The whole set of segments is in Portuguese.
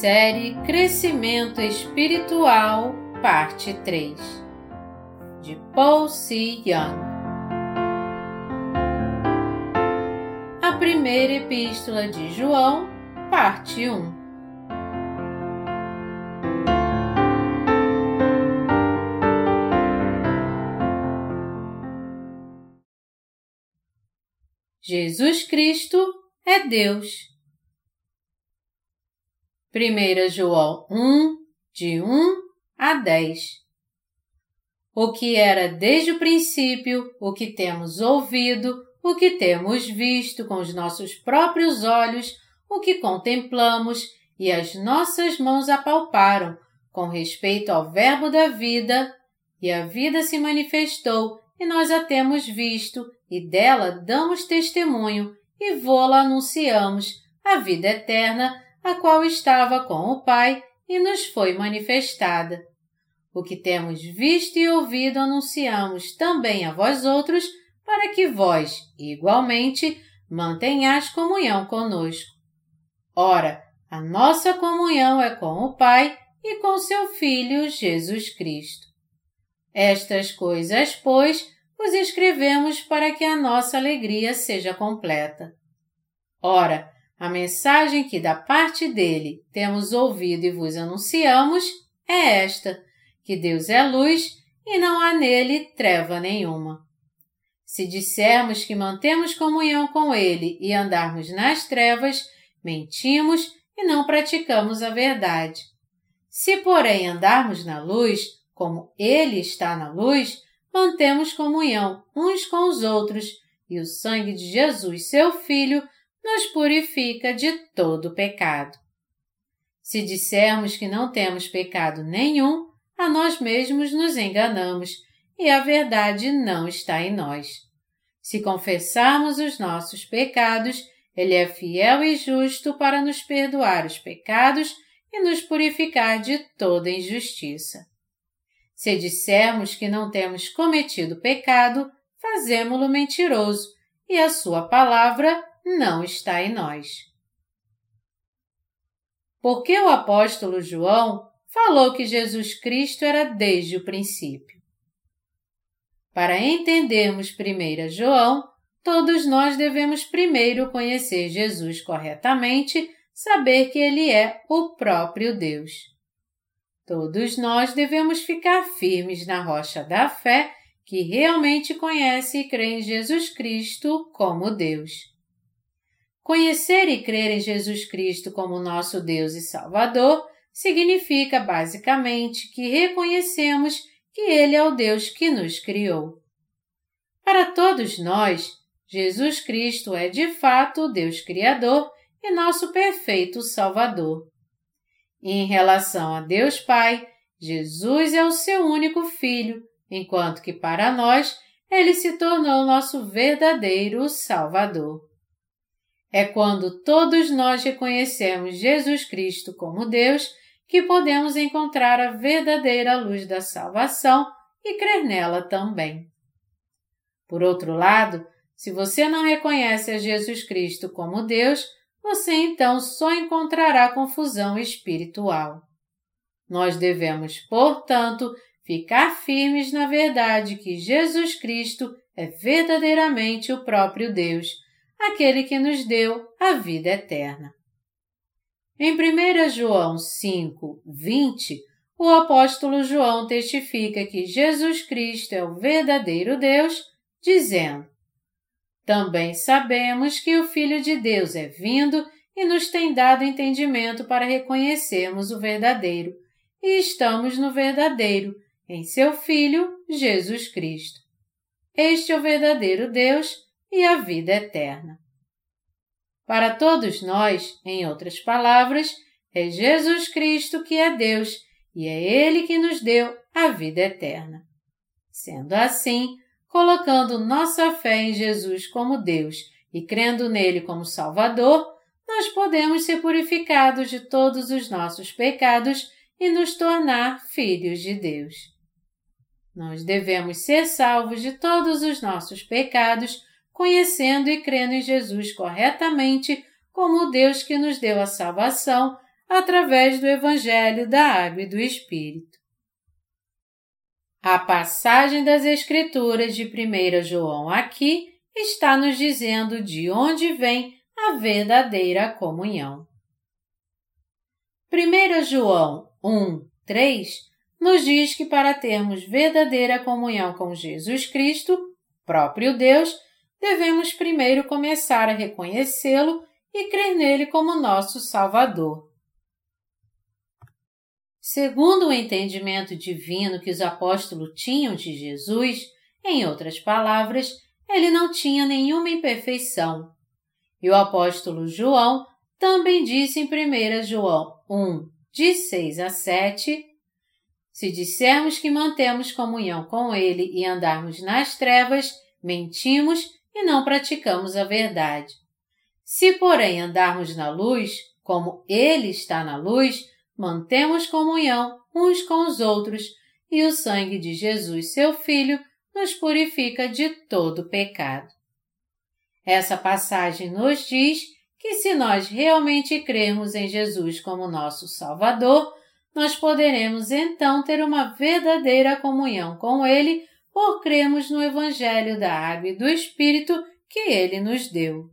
Série Crescimento Espiritual, Parte 3 de Paul C. Young. A Primeira Epístola de João, Parte 1 Jesus Cristo é Deus 1 João 1, de 1 a 10. O que era desde o princípio, o que temos ouvido, o que temos visto com os nossos próprios olhos, o que contemplamos e as nossas mãos apalparam com respeito ao Verbo da vida, e a vida se manifestou e nós a temos visto, e dela damos testemunho e vô-la anunciamos, a vida eterna a qual estava com o Pai e nos foi manifestada. O que temos visto e ouvido anunciamos também a vós outros, para que vós, igualmente, mantenhais comunhão conosco. Ora, a nossa comunhão é com o Pai e com seu Filho Jesus Cristo. Estas coisas, pois, vos escrevemos para que a nossa alegria seja completa. Ora, a mensagem que da parte dele temos ouvido e vos anunciamos é esta: que Deus é luz e não há nele treva nenhuma. Se dissermos que mantemos comunhão com ele e andarmos nas trevas, mentimos e não praticamos a verdade. Se, porém, andarmos na luz, como ele está na luz, mantemos comunhão uns com os outros, e o sangue de Jesus, seu Filho, nos purifica de todo pecado. Se dissermos que não temos pecado nenhum, a nós mesmos nos enganamos e a verdade não está em nós. Se confessarmos os nossos pecados, Ele é fiel e justo para nos perdoar os pecados e nos purificar de toda injustiça. Se dissermos que não temos cometido pecado, fazemo-lo mentiroso e a Sua palavra não está em nós. Porque o apóstolo João falou que Jesus Cristo era desde o princípio. Para entendermos 1 João, todos nós devemos primeiro conhecer Jesus corretamente, saber que Ele é o próprio Deus. Todos nós devemos ficar firmes na rocha da fé que realmente conhece e crê em Jesus Cristo como Deus. Conhecer e crer em Jesus Cristo como nosso Deus e Salvador significa basicamente que reconhecemos que Ele é o Deus que nos criou. Para todos nós, Jesus Cristo é de fato o Deus Criador e nosso perfeito Salvador. Em relação a Deus Pai, Jesus é o seu único Filho, enquanto que para nós ele se tornou nosso verdadeiro Salvador. É quando todos nós reconhecemos Jesus Cristo como Deus que podemos encontrar a verdadeira luz da salvação e crer nela também. Por outro lado, se você não reconhece a Jesus Cristo como Deus, você então só encontrará confusão espiritual. Nós devemos, portanto, ficar firmes na verdade que Jesus Cristo é verdadeiramente o próprio Deus aquele que nos deu a vida eterna. Em 1 João 5, 20, o apóstolo João testifica que Jesus Cristo é o verdadeiro Deus, dizendo: Também sabemos que o Filho de Deus é vindo e nos tem dado entendimento para reconhecermos o verdadeiro, e estamos no verdadeiro, em seu Filho, Jesus Cristo. Este é o verdadeiro Deus e a vida eterna. Para todos nós, em outras palavras, é Jesus Cristo que é Deus e é Ele que nos deu a vida eterna. Sendo assim, colocando nossa fé em Jesus como Deus e crendo nele como Salvador, nós podemos ser purificados de todos os nossos pecados e nos tornar filhos de Deus. Nós devemos ser salvos de todos os nossos pecados conhecendo e crendo em Jesus corretamente como o Deus que nos deu a salvação, através do Evangelho da Água e do Espírito. A passagem das Escrituras de 1 João aqui está nos dizendo de onde vem a verdadeira comunhão. 1 João 1, 3 nos diz que para termos verdadeira comunhão com Jesus Cristo, próprio Deus, devemos primeiro começar a reconhecê-lo e crer nele como nosso Salvador. Segundo o entendimento divino que os apóstolos tinham de Jesus, em outras palavras, ele não tinha nenhuma imperfeição. E o apóstolo João também disse em 1 João 1, de 6 a 7, Se dissermos que mantemos comunhão com ele e andarmos nas trevas, mentimos e não praticamos a verdade. Se, porém, andarmos na luz, como ele está na luz, mantemos comunhão uns com os outros, e o sangue de Jesus, seu Filho, nos purifica de todo pecado. Essa passagem nos diz que se nós realmente crermos em Jesus como nosso Salvador, nós poderemos então ter uma verdadeira comunhão com Ele por crermos no Evangelho da Água e do Espírito que Ele nos deu.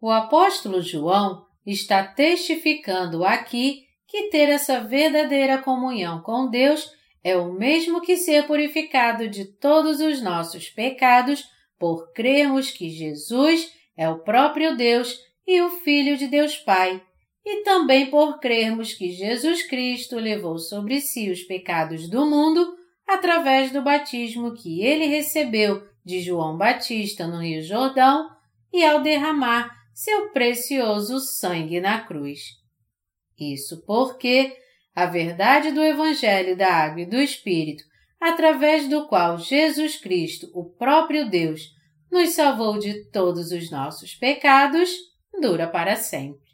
O apóstolo João está testificando aqui que ter essa verdadeira comunhão com Deus é o mesmo que ser purificado de todos os nossos pecados por crermos que Jesus é o próprio Deus e o Filho de Deus Pai, e também por crermos que Jesus Cristo levou sobre si os pecados do mundo através do batismo que ele recebeu de João Batista no Rio Jordão e ao derramar seu precioso sangue na cruz. Isso porque a verdade do Evangelho da Água e do Espírito, através do qual Jesus Cristo, o próprio Deus, nos salvou de todos os nossos pecados, dura para sempre.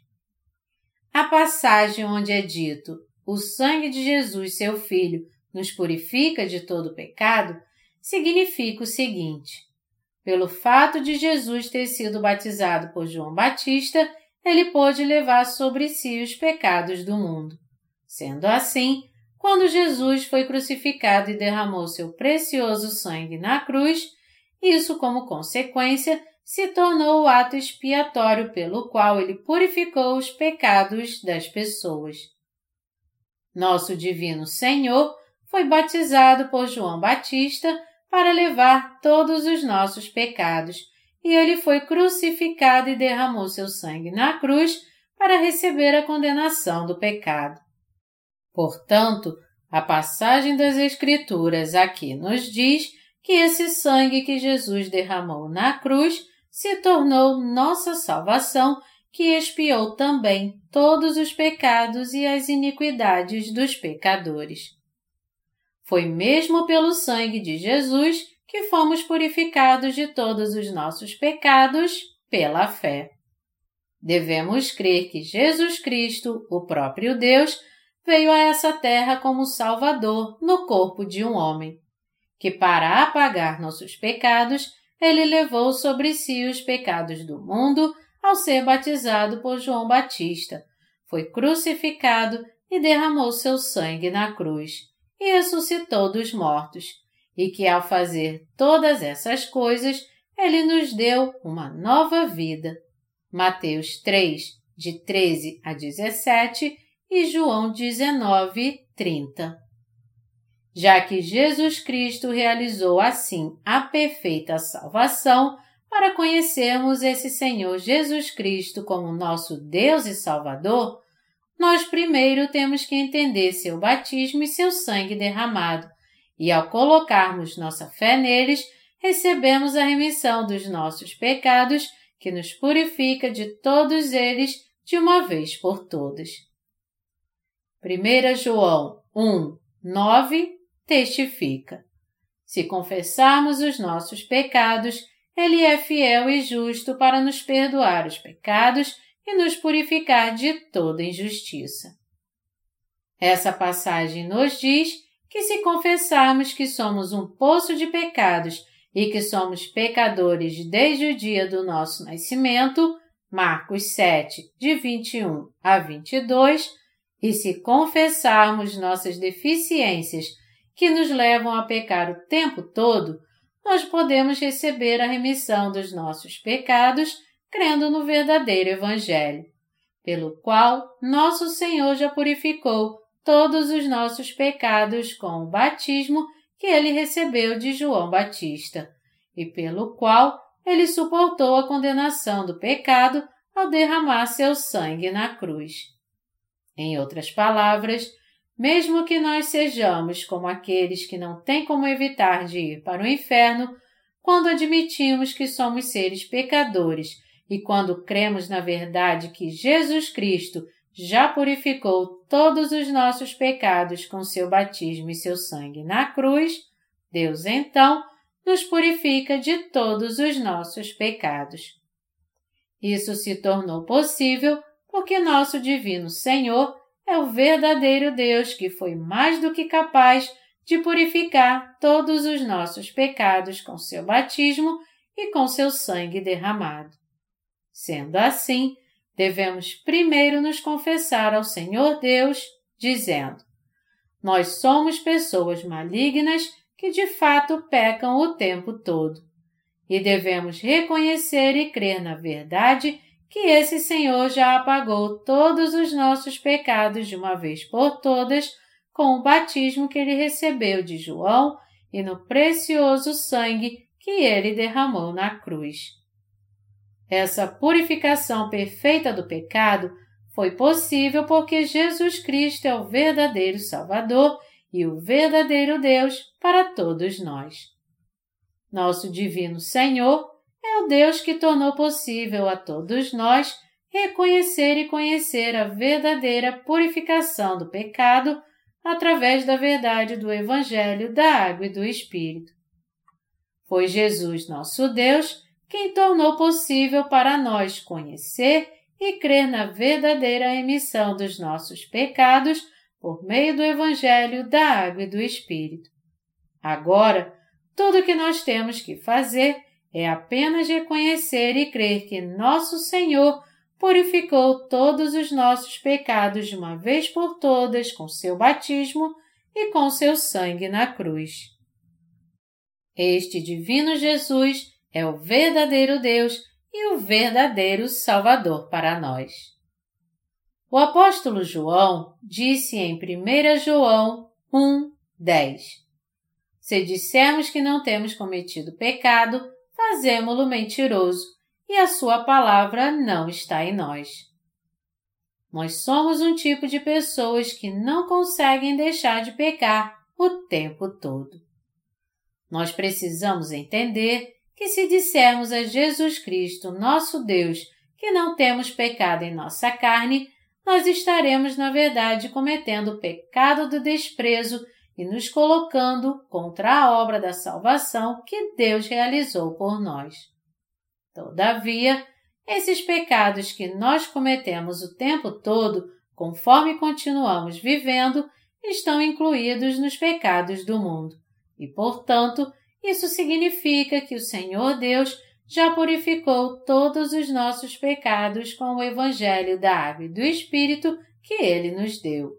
A passagem onde é dito: O sangue de Jesus, seu Filho, nos purifica de todo pecado, significa o seguinte: pelo fato de Jesus ter sido batizado por João Batista, ele pôde levar sobre si os pecados do mundo. Sendo assim, quando Jesus foi crucificado e derramou seu precioso sangue na cruz, isso, como consequência, se tornou o ato expiatório pelo qual ele purificou os pecados das pessoas. Nosso Divino Senhor foi batizado por João Batista para levar todos os nossos pecados, e ele foi crucificado e derramou seu sangue na cruz para receber a condenação do pecado. Portanto, a passagem das Escrituras aqui nos diz que esse sangue que Jesus derramou na cruz se tornou nossa salvação, que expiou também todos os pecados e as iniquidades dos pecadores. Foi mesmo pelo sangue de Jesus que fomos purificados de todos os nossos pecados pela fé. Devemos crer que Jesus Cristo, o próprio Deus, veio a essa terra como Salvador no corpo de um homem, que para apagar nossos pecados, ele levou sobre si os pecados do mundo ao ser batizado por João Batista, foi crucificado e derramou seu sangue na cruz e ressuscitou dos mortos, e que ao fazer todas essas coisas, ele nos deu uma nova vida. Mateus 3, de 13 a 17 e João 19, 30. Já que Jesus Cristo realizou assim a perfeita salvação, para conhecermos esse Senhor Jesus Cristo como nosso Deus e Salvador, nós primeiro temos que entender seu batismo e seu sangue derramado, e ao colocarmos nossa fé neles, recebemos a remissão dos nossos pecados, que nos purifica de todos eles de uma vez por todas. 1 João 1, 9 testifica: Se confessarmos os nossos pecados, Ele é fiel e justo para nos perdoar os pecados e nos purificar de toda injustiça. Essa passagem nos diz que se confessarmos que somos um poço de pecados e que somos pecadores desde o dia do nosso nascimento, Marcos 7, de 21 a 22, e se confessarmos nossas deficiências que nos levam a pecar o tempo todo, nós podemos receber a remissão dos nossos pecados crendo no verdadeiro Evangelho, pelo qual nosso Senhor já purificou todos os nossos pecados com o batismo que ele recebeu de João Batista, e pelo qual ele suportou a condenação do pecado ao derramar seu sangue na cruz. Em outras palavras, mesmo que nós sejamos como aqueles que não têm como evitar de ir para o inferno, quando admitimos que somos seres pecadores e quando cremos na verdade que Jesus Cristo já purificou todos os nossos pecados com seu batismo e seu sangue na cruz, Deus então nos purifica de todos os nossos pecados. Isso se tornou possível porque nosso Divino Senhor é o verdadeiro Deus que foi mais do que capaz de purificar todos os nossos pecados com seu batismo e com seu sangue derramado. Sendo assim, devemos primeiro nos confessar ao Senhor Deus, dizendo: Nós somos pessoas malignas que de fato pecam o tempo todo. E devemos reconhecer e crer na verdade que esse Senhor já apagou todos os nossos pecados de uma vez por todas com o batismo que ele recebeu de João e no precioso sangue que ele derramou na cruz. Essa purificação perfeita do pecado foi possível porque Jesus Cristo é o verdadeiro Salvador e o verdadeiro Deus para todos nós. Nosso Divino Senhor é o Deus que tornou possível a todos nós reconhecer e conhecer a verdadeira purificação do pecado através da verdade do Evangelho da Água e do Espírito. Foi Jesus, nosso Deus, quem tornou possível para nós conhecer e crer na verdadeira remissão dos nossos pecados por meio do Evangelho da Água e do Espírito. Agora, tudo o que nós temos que fazer é apenas reconhecer e crer que nosso Senhor purificou todos os nossos pecados de uma vez por todas com seu batismo e com seu sangue na cruz. Este divino Jesus é o verdadeiro Deus e o verdadeiro Salvador para nós. O apóstolo João disse em 1 João 1, 10: Se dissermos que não temos cometido pecado, fazemo-lo mentiroso e a sua palavra não está em nós. Nós somos um tipo de pessoas que não conseguem deixar de pecar o tempo todo. Nós precisamos entender que se dissermos a Jesus Cristo, nosso Deus, que não temos pecado em nossa carne, nós estaremos, na verdade, cometendo o pecado do desprezo e nos colocando contra a obra da salvação que Deus realizou por nós. Todavia, esses pecados que nós cometemos o tempo todo, conforme continuamos vivendo, estão incluídos nos pecados do mundo, e, portanto, isso significa que o Senhor Deus já purificou todos os nossos pecados com o Evangelho da Água e do Espírito que Ele nos deu.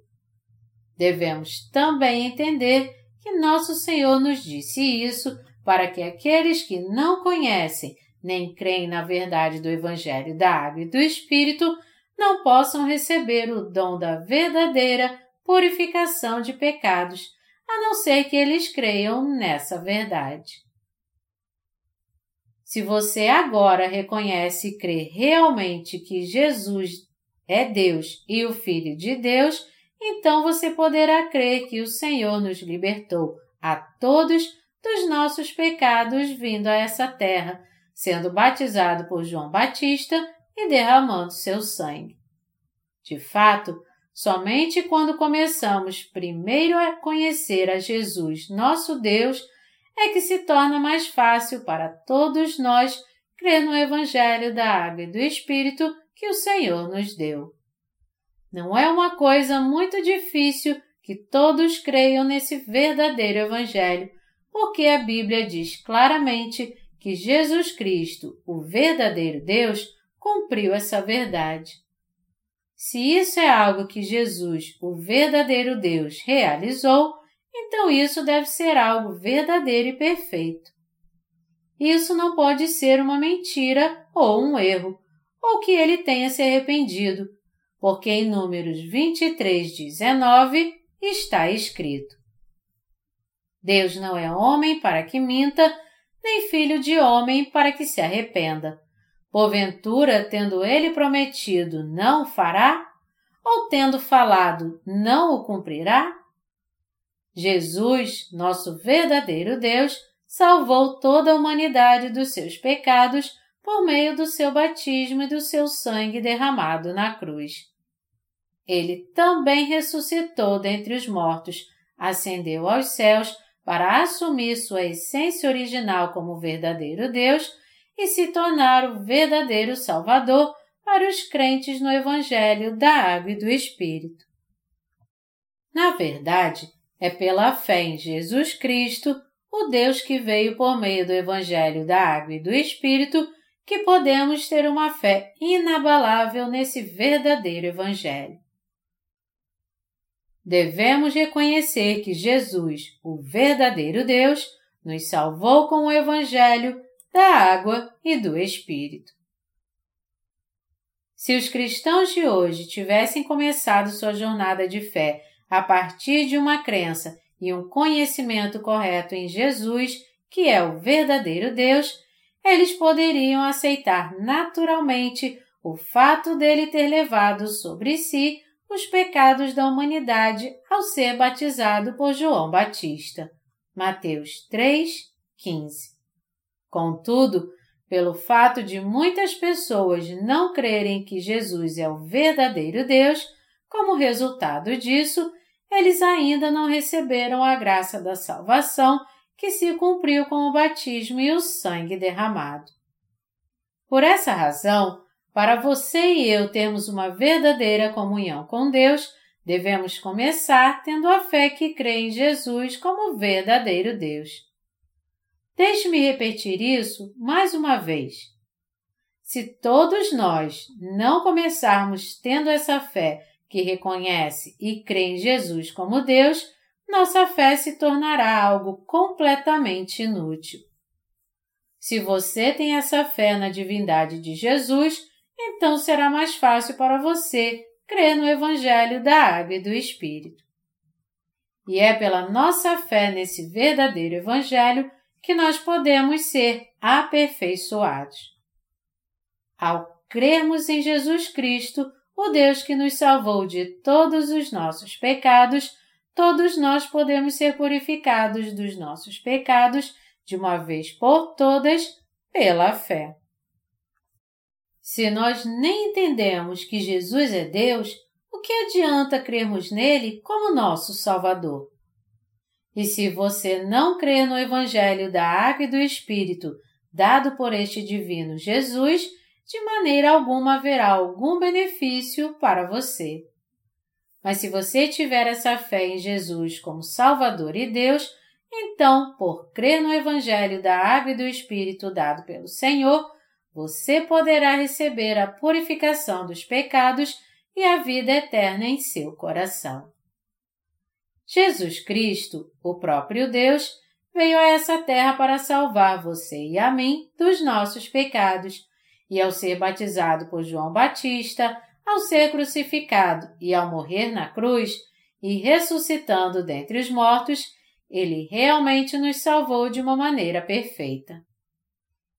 Devemos também entender que nosso Senhor nos disse isso para que aqueles que não conhecem nem creem na verdade do Evangelho da Água e do Espírito não possam receber o dom da verdadeira purificação de pecados, a não ser que eles creiam nessa verdade. Se você agora reconhece e crê realmente que Jesus é Deus e o Filho de Deus, então você poderá crer que o Senhor nos libertou a todos dos nossos pecados vindo a essa terra, sendo batizado por João Batista e derramando seu sangue. De fato, somente quando começamos primeiro a conhecer a Jesus, nosso Deus, é que se torna mais fácil para todos nós crer no Evangelho da Água e do Espírito que o Senhor nos deu. Não é uma coisa muito difícil que todos creiam nesse verdadeiro Evangelho, porque a Bíblia diz claramente que Jesus Cristo, o verdadeiro Deus, cumpriu essa verdade. Se isso é algo que Jesus, o verdadeiro Deus, realizou, então isso deve ser algo verdadeiro e perfeito. Isso não pode ser uma mentira ou um erro, ou que ele tenha se arrependido, porque em Números 23, 19 está escrito: Deus não é homem para que minta, nem filho de homem para que se arrependa. Porventura, tendo ele prometido, não o fará? Ou tendo falado, não o cumprirá? Jesus, nosso verdadeiro Deus, salvou toda a humanidade dos seus pecados por meio do seu batismo e do seu sangue derramado na cruz. Ele também ressuscitou dentre os mortos, ascendeu aos céus para assumir sua essência original como verdadeiro Deus e se tornar o verdadeiro Salvador para os crentes no Evangelho da Água e do Espírito. Na verdade, é pela fé em Jesus Cristo, o Deus que veio por meio do Evangelho da Água e do Espírito, que podemos ter uma fé inabalável nesse verdadeiro Evangelho. Devemos reconhecer que Jesus, o verdadeiro Deus, nos salvou com o Evangelho da água e do Espírito. Se os cristãos de hoje tivessem começado sua jornada de fé a partir de uma crença e um conhecimento correto em Jesus, que é o verdadeiro Deus, eles poderiam aceitar naturalmente o fato dele ter levado sobre si os pecados da humanidade ao ser batizado por João Batista. Mateus 3, 15. Contudo, pelo fato de muitas pessoas não crerem que Jesus é o verdadeiro Deus, como resultado disso, eles ainda não receberam a graça da salvação que se cumpriu com o batismo e o sangue derramado. Por essa razão, para você e eu termos uma verdadeira comunhão com Deus, devemos começar tendo a fé que crê em Jesus como verdadeiro Deus. Deixe-me repetir isso mais uma vez. Se todos nós não começarmos tendo essa fé que reconhece e crê em Jesus como Deus, nossa fé se tornará algo completamente inútil. Se você tem essa fé na divindade de Jesus, então será mais fácil para você crer no Evangelho da Água e do Espírito. E é pela nossa fé nesse verdadeiro Evangelho que nós podemos ser aperfeiçoados. Ao crermos em Jesus Cristo, o Deus que nos salvou de todos os nossos pecados, todos nós podemos ser purificados dos nossos pecados de uma vez por todas pela fé. Se nós nem entendemos que Jesus é Deus, o que adianta crermos nele como nosso Salvador? E se você não crê no Evangelho da Água e do Espírito dado por este divino Jesus, de maneira alguma haverá algum benefício para você. Mas se você tiver essa fé em Jesus como Salvador e Deus, então, por crer no Evangelho da Água e do Espírito dado pelo Senhor, você poderá receber a purificação dos pecados e a vida eterna em seu coração. Jesus Cristo, o próprio Deus, veio a essa terra para salvar você e a mim dos nossos pecados, e ao ser batizado por João Batista, ao ser crucificado e ao morrer na cruz, e ressuscitando dentre os mortos, ele realmente nos salvou de uma maneira perfeita.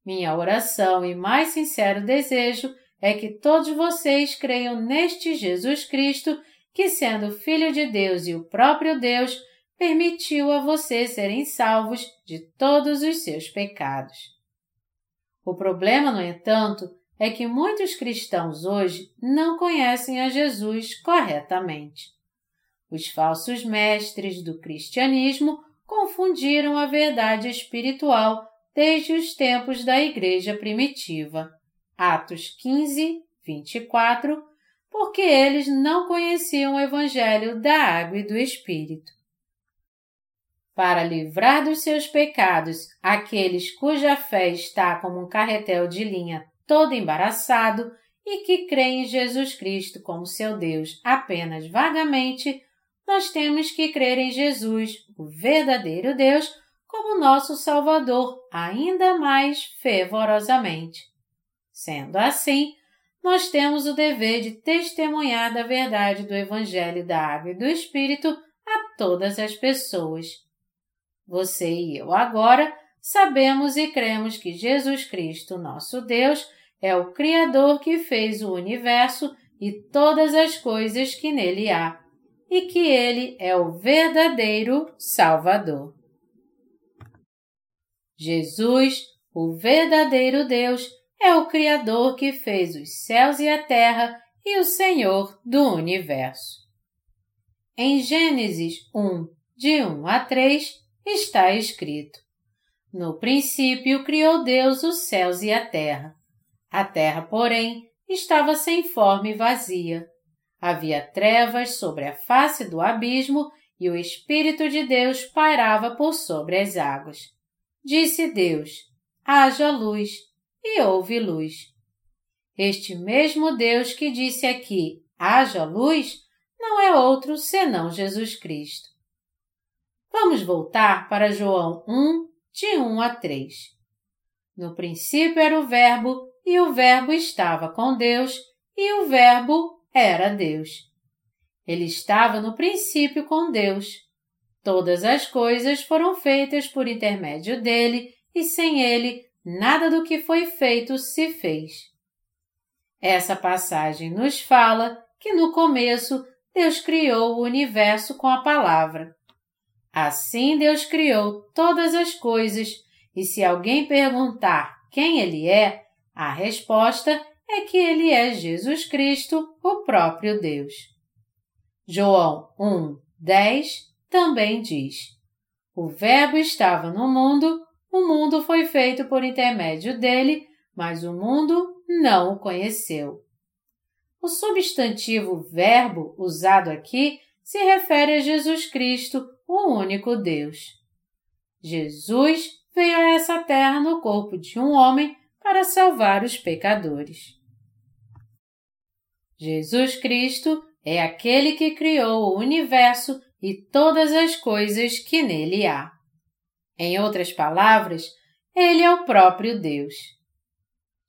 Minha oração e mais sincero desejo é que todos vocês creiam neste Jesus Cristo, que, sendo Filho de Deus e o próprio Deus, permitiu a vocês serem salvos de todos os seus pecados. O problema, no entanto, é que muitos cristãos hoje não conhecem a Jesus corretamente. Os falsos mestres do cristianismo confundiram a verdade espiritual desde os tempos da Igreja primitiva. Atos 15, 24, porque eles não conheciam o Evangelho da Água e do Espírito. Para livrar dos seus pecados aqueles cuja fé está como um carretel de linha todo embaraçado, e que crê em Jesus Cristo como seu Deus apenas vagamente, nós temos que crer em Jesus, o verdadeiro Deus, como nosso Salvador ainda mais fervorosamente. Sendo assim, nós temos o dever de testemunhar da verdade do Evangelho da Água e do Espírito a todas as pessoas. Você e eu agora sabemos e cremos que Jesus Cristo, nosso Deus, é o Criador que fez o universo e todas as coisas que nele há, e que ele é o verdadeiro Salvador. Jesus, o verdadeiro Deus, é o Criador que fez os céus e a terra e o Senhor do universo. Em Gênesis 1, de 1 a 3, está escrito: No princípio criou Deus os céus e a terra. A terra, porém, estava sem forma e vazia. Havia trevas sobre a face do abismo e o Espírito de Deus pairava por sobre as águas. Disse Deus: Haja luz e houve luz. Este mesmo Deus que disse aqui, haja luz, não é outro senão Jesus Cristo. Vamos voltar para João 1, de 1 a 3. No princípio era o Verbo, e o Verbo estava com Deus, e o Verbo era Deus. Ele estava no princípio com Deus. Todas as coisas foram feitas por intermédio dele, e sem ele nada do que foi feito se fez. Essa passagem nos fala que no começo Deus criou o universo com a palavra. Assim Deus criou todas as coisas, e se alguém perguntar quem Ele é, a resposta é que Ele é Jesus Cristo, o próprio Deus. João 1, 10 também diz: O Verbo estava no mundo o mundo foi feito por intermédio dele, mas o mundo não o conheceu. O substantivo verbo usado aqui se refere a Jesus Cristo, o único Deus. Jesus veio a essa terra no corpo de um homem para salvar os pecadores. Jesus Cristo é aquele que criou o universo e todas as coisas que nele há. Em outras palavras, Ele é o próprio Deus.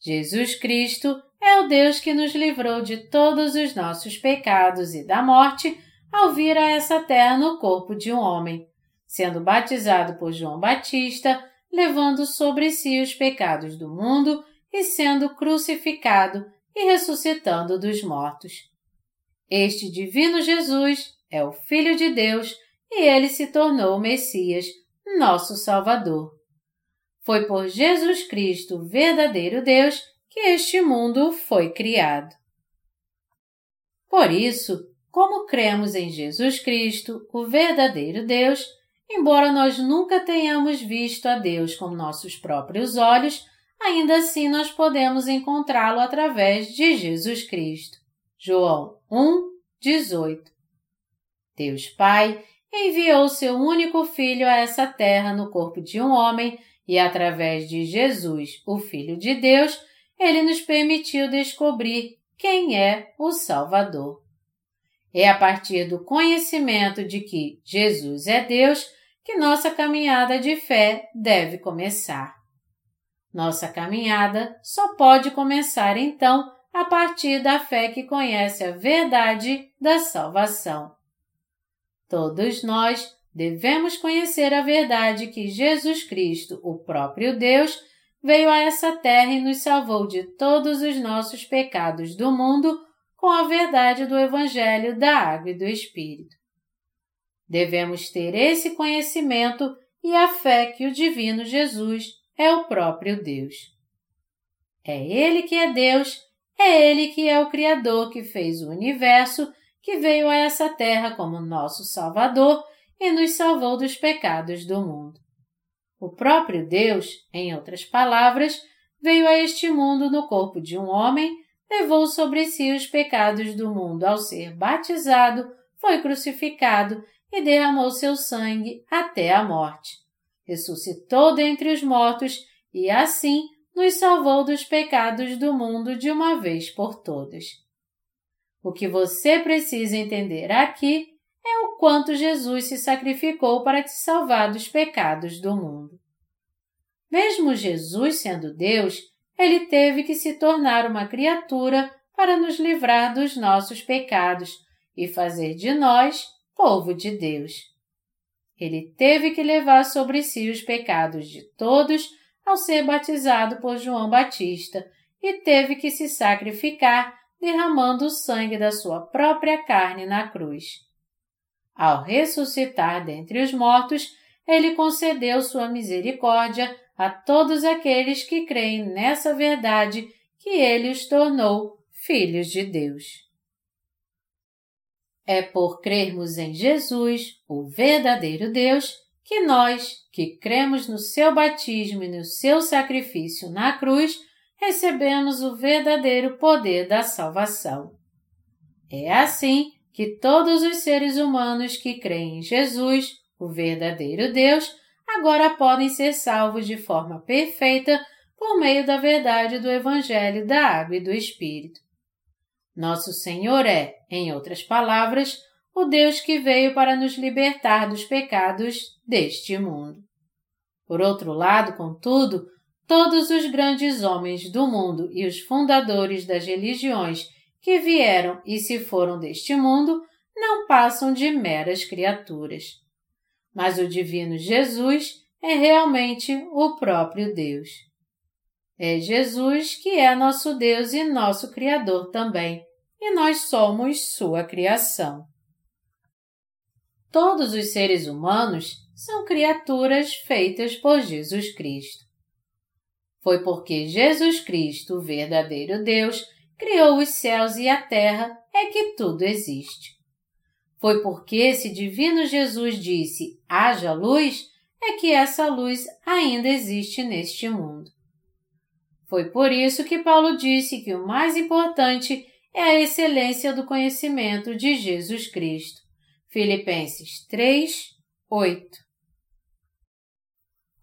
Jesus Cristo é o Deus que nos livrou de todos os nossos pecados e da morte ao vir a essa terra no corpo de um homem, sendo batizado por João Batista, levando sobre si os pecados do mundo e sendo crucificado e ressuscitando dos mortos. Este divino Jesus é o Filho de Deus e ele se tornou o Messias, nosso Salvador. Foi por Jesus Cristo, verdadeiro Deus, que este mundo foi criado. Por isso, como cremos em Jesus Cristo, o verdadeiro Deus, embora nós nunca tenhamos visto a Deus com nossos próprios olhos, ainda assim nós podemos encontrá-lo através de Jesus Cristo. João 1, 18. Deus Pai enviou seu único filho a essa terra no corpo de um homem e através de Jesus, o Filho de Deus, ele nos permitiu descobrir quem é o Salvador. É a partir do conhecimento de que Jesus é Deus que nossa caminhada de fé deve começar. Nossa caminhada só pode começar então a partir da fé que conhece a verdade da salvação. Todos nós devemos conhecer a verdade que Jesus Cristo, o próprio Deus, veio a essa terra e nos salvou de todos os nossos pecados do mundo com a verdade do Evangelho da Água e do Espírito. Devemos ter esse conhecimento e a fé que o Divino Jesus é o próprio Deus. É Ele que é Deus, é Ele que é o Criador que fez o universo que veio a essa terra como nosso Salvador e nos salvou dos pecados do mundo. O próprio Deus, em outras palavras, veio a este mundo no corpo de um homem, levou sobre si os pecados do mundo ao ser batizado, foi crucificado e derramou seu sangue até a morte. Ressuscitou dentre os mortos e assim nos salvou dos pecados do mundo de uma vez por todas. O que você precisa entender aqui é o quanto Jesus se sacrificou para te salvar dos pecados do mundo. Mesmo Jesus sendo Deus, ele teve que se tornar uma criatura para nos livrar dos nossos pecados e fazer de nós povo de Deus. Ele teve que levar sobre si os pecados de todos ao ser batizado por João Batista e teve que se sacrificar derramando o sangue da sua própria carne na cruz. Ao ressuscitar dentre os mortos, ele concedeu sua misericórdia a todos aqueles que creem nessa verdade que ele os tornou filhos de Deus. É por crermos em Jesus, o verdadeiro Deus, que nós, que cremos no seu batismo e no seu sacrifício na cruz, recebemos o verdadeiro poder da salvação. É assim que todos os seres humanos que creem em Jesus, o verdadeiro Deus, agora podem ser salvos de forma perfeita por meio da verdade do Evangelho da Água e do Espírito. Nosso Senhor é, em outras palavras, o Deus que veio para nos libertar dos pecados deste mundo. Por outro lado, contudo, todos os grandes homens do mundo e os fundadores das religiões que vieram e se foram deste mundo não passam de meras criaturas. Mas o Divino Jesus é realmente o próprio Deus. É Jesus que é nosso Deus e nosso Criador também, e nós somos Sua criação. Todos os seres humanos são criaturas feitas por Jesus Cristo. Foi porque Jesus Cristo, o verdadeiro Deus, criou os céus e a terra é que tudo existe. Foi porque esse divino Jesus disse: haja luz, é que essa luz ainda existe neste mundo. Foi por isso que Paulo disse que o mais importante é a excelência do conhecimento de Jesus Cristo. Filipenses 3, 8.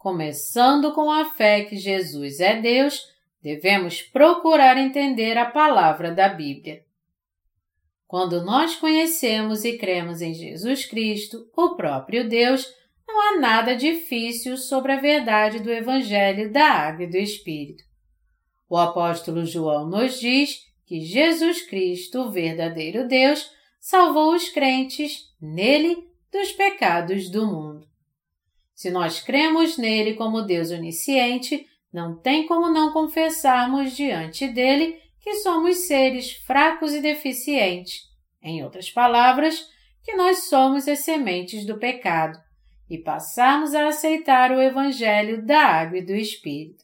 Começando com a fé que Jesus é Deus, devemos procurar entender a palavra da Bíblia. Quando nós conhecemos e cremos em Jesus Cristo, o próprio Deus, não há nada difícil sobre a verdade do Evangelho da Água e do Espírito. O apóstolo João nos diz que Jesus Cristo, o verdadeiro Deus, salvou os crentes nele dos pecados do mundo. Se nós cremos nele como Deus onisciente, não tem como não confessarmos diante dele que somos seres fracos e deficientes. Em outras palavras, que nós somos as sementes do pecado e passarmos a aceitar o Evangelho da Água e do Espírito.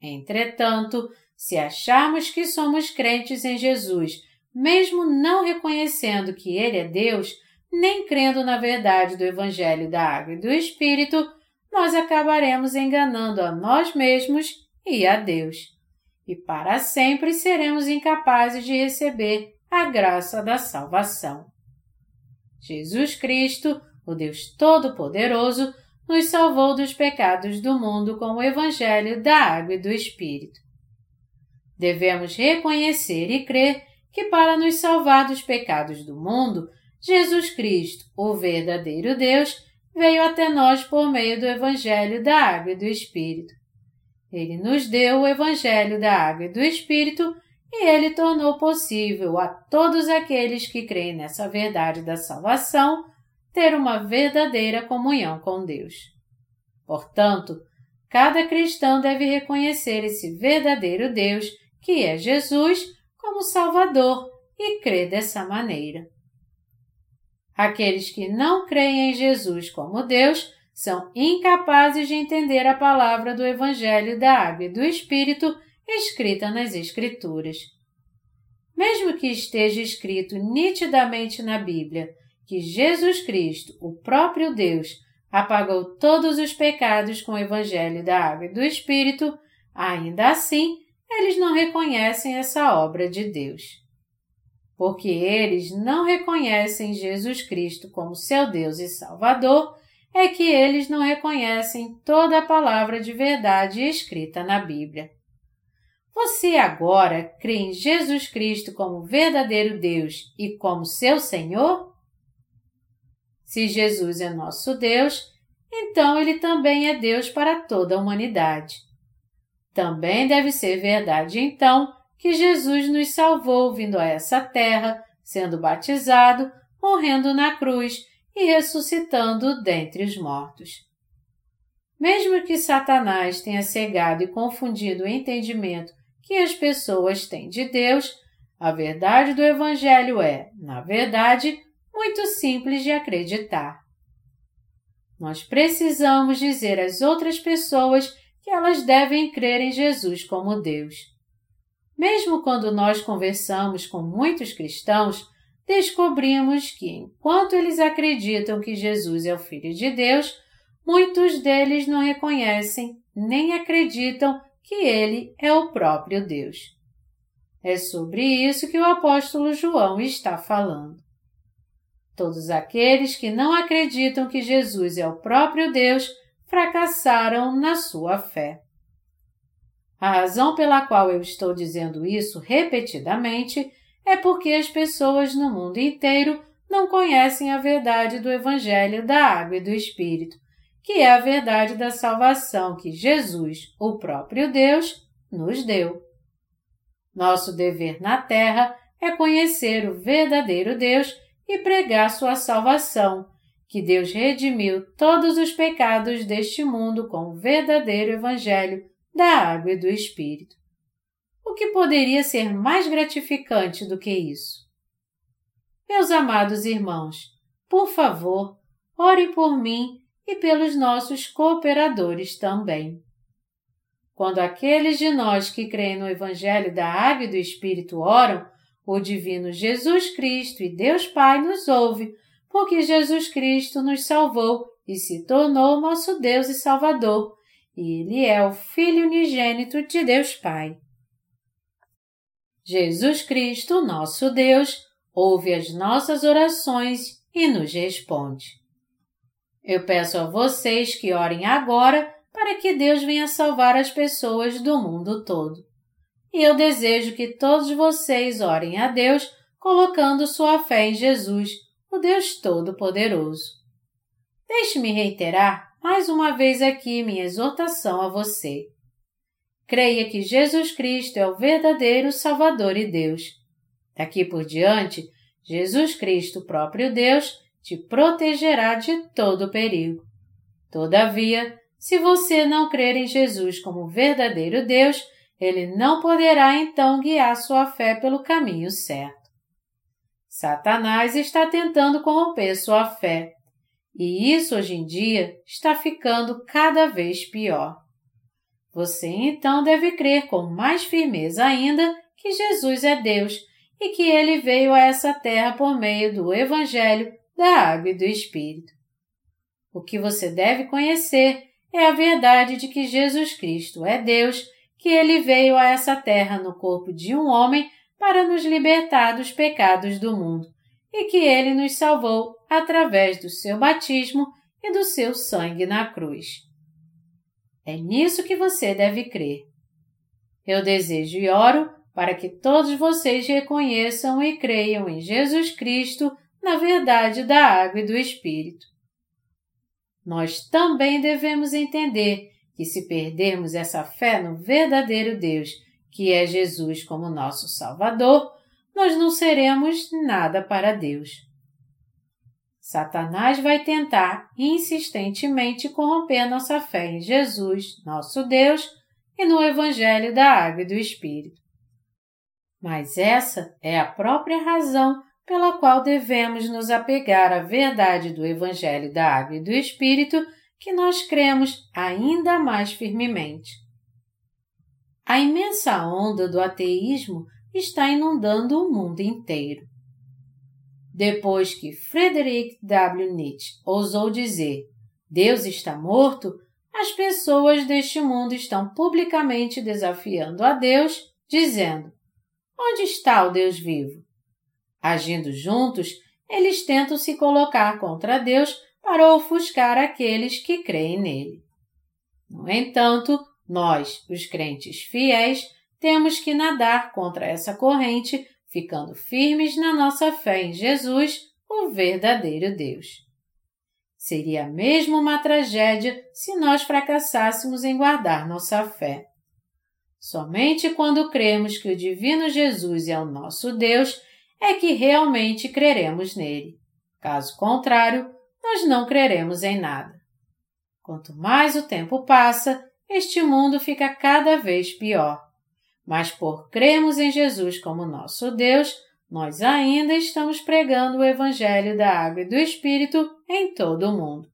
Entretanto, se acharmos que somos crentes em Jesus, mesmo não reconhecendo que Ele é Deus, nem crendo na verdade do Evangelho da Água e do Espírito, nós acabaremos enganando a nós mesmos e a Deus. E para sempre seremos incapazes de receber a graça da salvação. Jesus Cristo, o Deus Todo-Poderoso, nos salvou dos pecados do mundo com o Evangelho da Água e do Espírito. Devemos reconhecer e crer que, para nos salvar dos pecados do mundo, Jesus Cristo, o verdadeiro Deus, veio até nós por meio do Evangelho da Água e do Espírito. Ele nos deu o Evangelho da Água e do Espírito e ele tornou possível a todos aqueles que creem nessa verdade da salvação ter uma verdadeira comunhão com Deus. Portanto, cada cristão deve reconhecer esse verdadeiro Deus, que é Jesus, como Salvador e crer dessa maneira. Aqueles que não creem em Jesus como Deus são incapazes de entender a palavra do Evangelho da Água e do Espírito escrita nas Escrituras. Mesmo que esteja escrito nitidamente na Bíblia que Jesus Cristo, o próprio Deus, apagou todos os pecados com o Evangelho da Água e do Espírito, ainda assim eles não reconhecem essa obra de Deus. Porque eles não reconhecem Jesus Cristo como seu Deus e Salvador, é que eles não reconhecem toda a palavra de verdade escrita na Bíblia. você agora crê em Jesus Cristo como verdadeiro Deus e como seu Senhor? Se Jesus é nosso Deus, então ele também é Deus para toda a humanidade. Também deve ser verdade, então, que Jesus nos salvou vindo a essa terra, sendo batizado, morrendo na cruz e ressuscitando dentre os mortos. Mesmo que Satanás tenha cegado e confundido o entendimento que as pessoas têm de Deus, a verdade do Evangelho é, na verdade, muito simples de acreditar. Nós precisamos dizer às outras pessoas que elas devem crer em Jesus como Deus. Mesmo quando nós conversamos com muitos cristãos, descobrimos que, enquanto eles acreditam que Jesus é o Filho de Deus, muitos deles não reconhecem nem acreditam que ele é o próprio Deus. É sobre isso que o apóstolo João está falando. Todos aqueles que não acreditam que Jesus é o próprio Deus fracassaram na sua fé. A razão pela qual eu estou dizendo isso repetidamente é porque as pessoas no mundo inteiro não conhecem a verdade do Evangelho da Água e do Espírito, que é a verdade da salvação que Jesus, o próprio Deus, nos deu. Nosso dever na terra é conhecer o verdadeiro Deus e pregar sua salvação, que Deus redimiu todos os pecados deste mundo com o verdadeiro Evangelho da água e do Espírito. O que poderia ser mais gratificante do que isso? Meus amados irmãos, por favor, orem por mim e pelos nossos cooperadores também. Quando aqueles de nós que creem no Evangelho da Água e do Espírito oram, o Divino Jesus Cristo e Deus Pai nos ouve, porque Jesus Cristo nos salvou e se tornou nosso Deus e Salvador, Ele é o Filho unigênito de Deus Pai. Jesus Cristo, nosso Deus, ouve as nossas orações e nos responde. Eu peço a vocês que orem agora para que Deus venha salvar as pessoas do mundo todo. E eu desejo que todos vocês orem a Deus colocando sua fé em Jesus, o Deus Todo-Poderoso. Deixe-me reiterar mais uma vez aqui minha exortação a você creia que Jesus Cristo é o verdadeiro Salvador e Deus. Daqui por diante, Jesus Cristo, próprio Deus, te protegerá de todo perigo. Todavia, se você não crer em Jesus como verdadeiro Deus, ele não poderá então guiar sua fé pelo caminho certo. Satanás está tentando corromper sua fé, e isso hoje em dia está ficando cada vez pior. Você então deve crer com mais firmeza ainda que Jesus é Deus e que ele veio a essa terra por meio do Evangelho da Água e do Espírito. O que você deve conhecer é a verdade de que Jesus Cristo é Deus, que ele veio a essa terra no corpo de um homem para nos libertar dos pecados do mundo e que ele nos salvou através do seu batismo e do seu sangue na cruz. É nisso que você deve crer. Eu desejo e oro para que todos vocês reconheçam e creiam em Jesus Cristo na verdade da água e do Espírito. Nós também devemos entender que se perdermos essa fé no verdadeiro Deus, que é Jesus como nosso Salvador, nós não seremos nada para Deus. Satanás vai tentar insistentemente corromper nossa fé em Jesus, nosso Deus, e no Evangelho da Água e do Espírito. Mas essa é a própria razão pela qual devemos nos apegar à verdade do Evangelho da Água e do Espírito que nós cremos ainda mais firmemente. A imensa onda do ateísmo está inundando o mundo inteiro. Depois que Frederick W. Nietzsche ousou dizer Deus está morto, as pessoas deste mundo estão publicamente desafiando a Deus, dizendo: Onde está o Deus vivo? Agindo juntos, eles tentam se colocar contra Deus para ofuscar aqueles que creem nele. No entanto, nós, os crentes fiéis, temos que nadar contra essa corrente, ficando firmes na nossa fé em Jesus, o verdadeiro Deus. Seria mesmo uma tragédia se nós fracassássemos em guardar nossa fé. Somente quando cremos que o Divino Jesus é o nosso Deus é que realmente creremos nele. Caso contrário, nós não creremos em nada. Quanto mais o tempo passa, este mundo fica cada vez pior. Mas por crermos em Jesus como nosso Deus, nós ainda estamos pregando o Evangelho da Água e do Espírito em todo o mundo.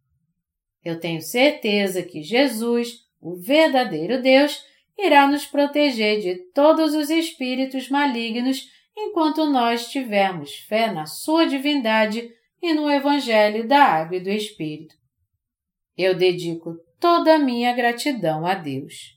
Eu tenho certeza que Jesus, o verdadeiro Deus, irá nos proteger de todos os espíritos malignos enquanto nós tivermos fé na Sua divindade e no Evangelho da Água e do Espírito. Eu dedico toda a minha gratidão a Deus.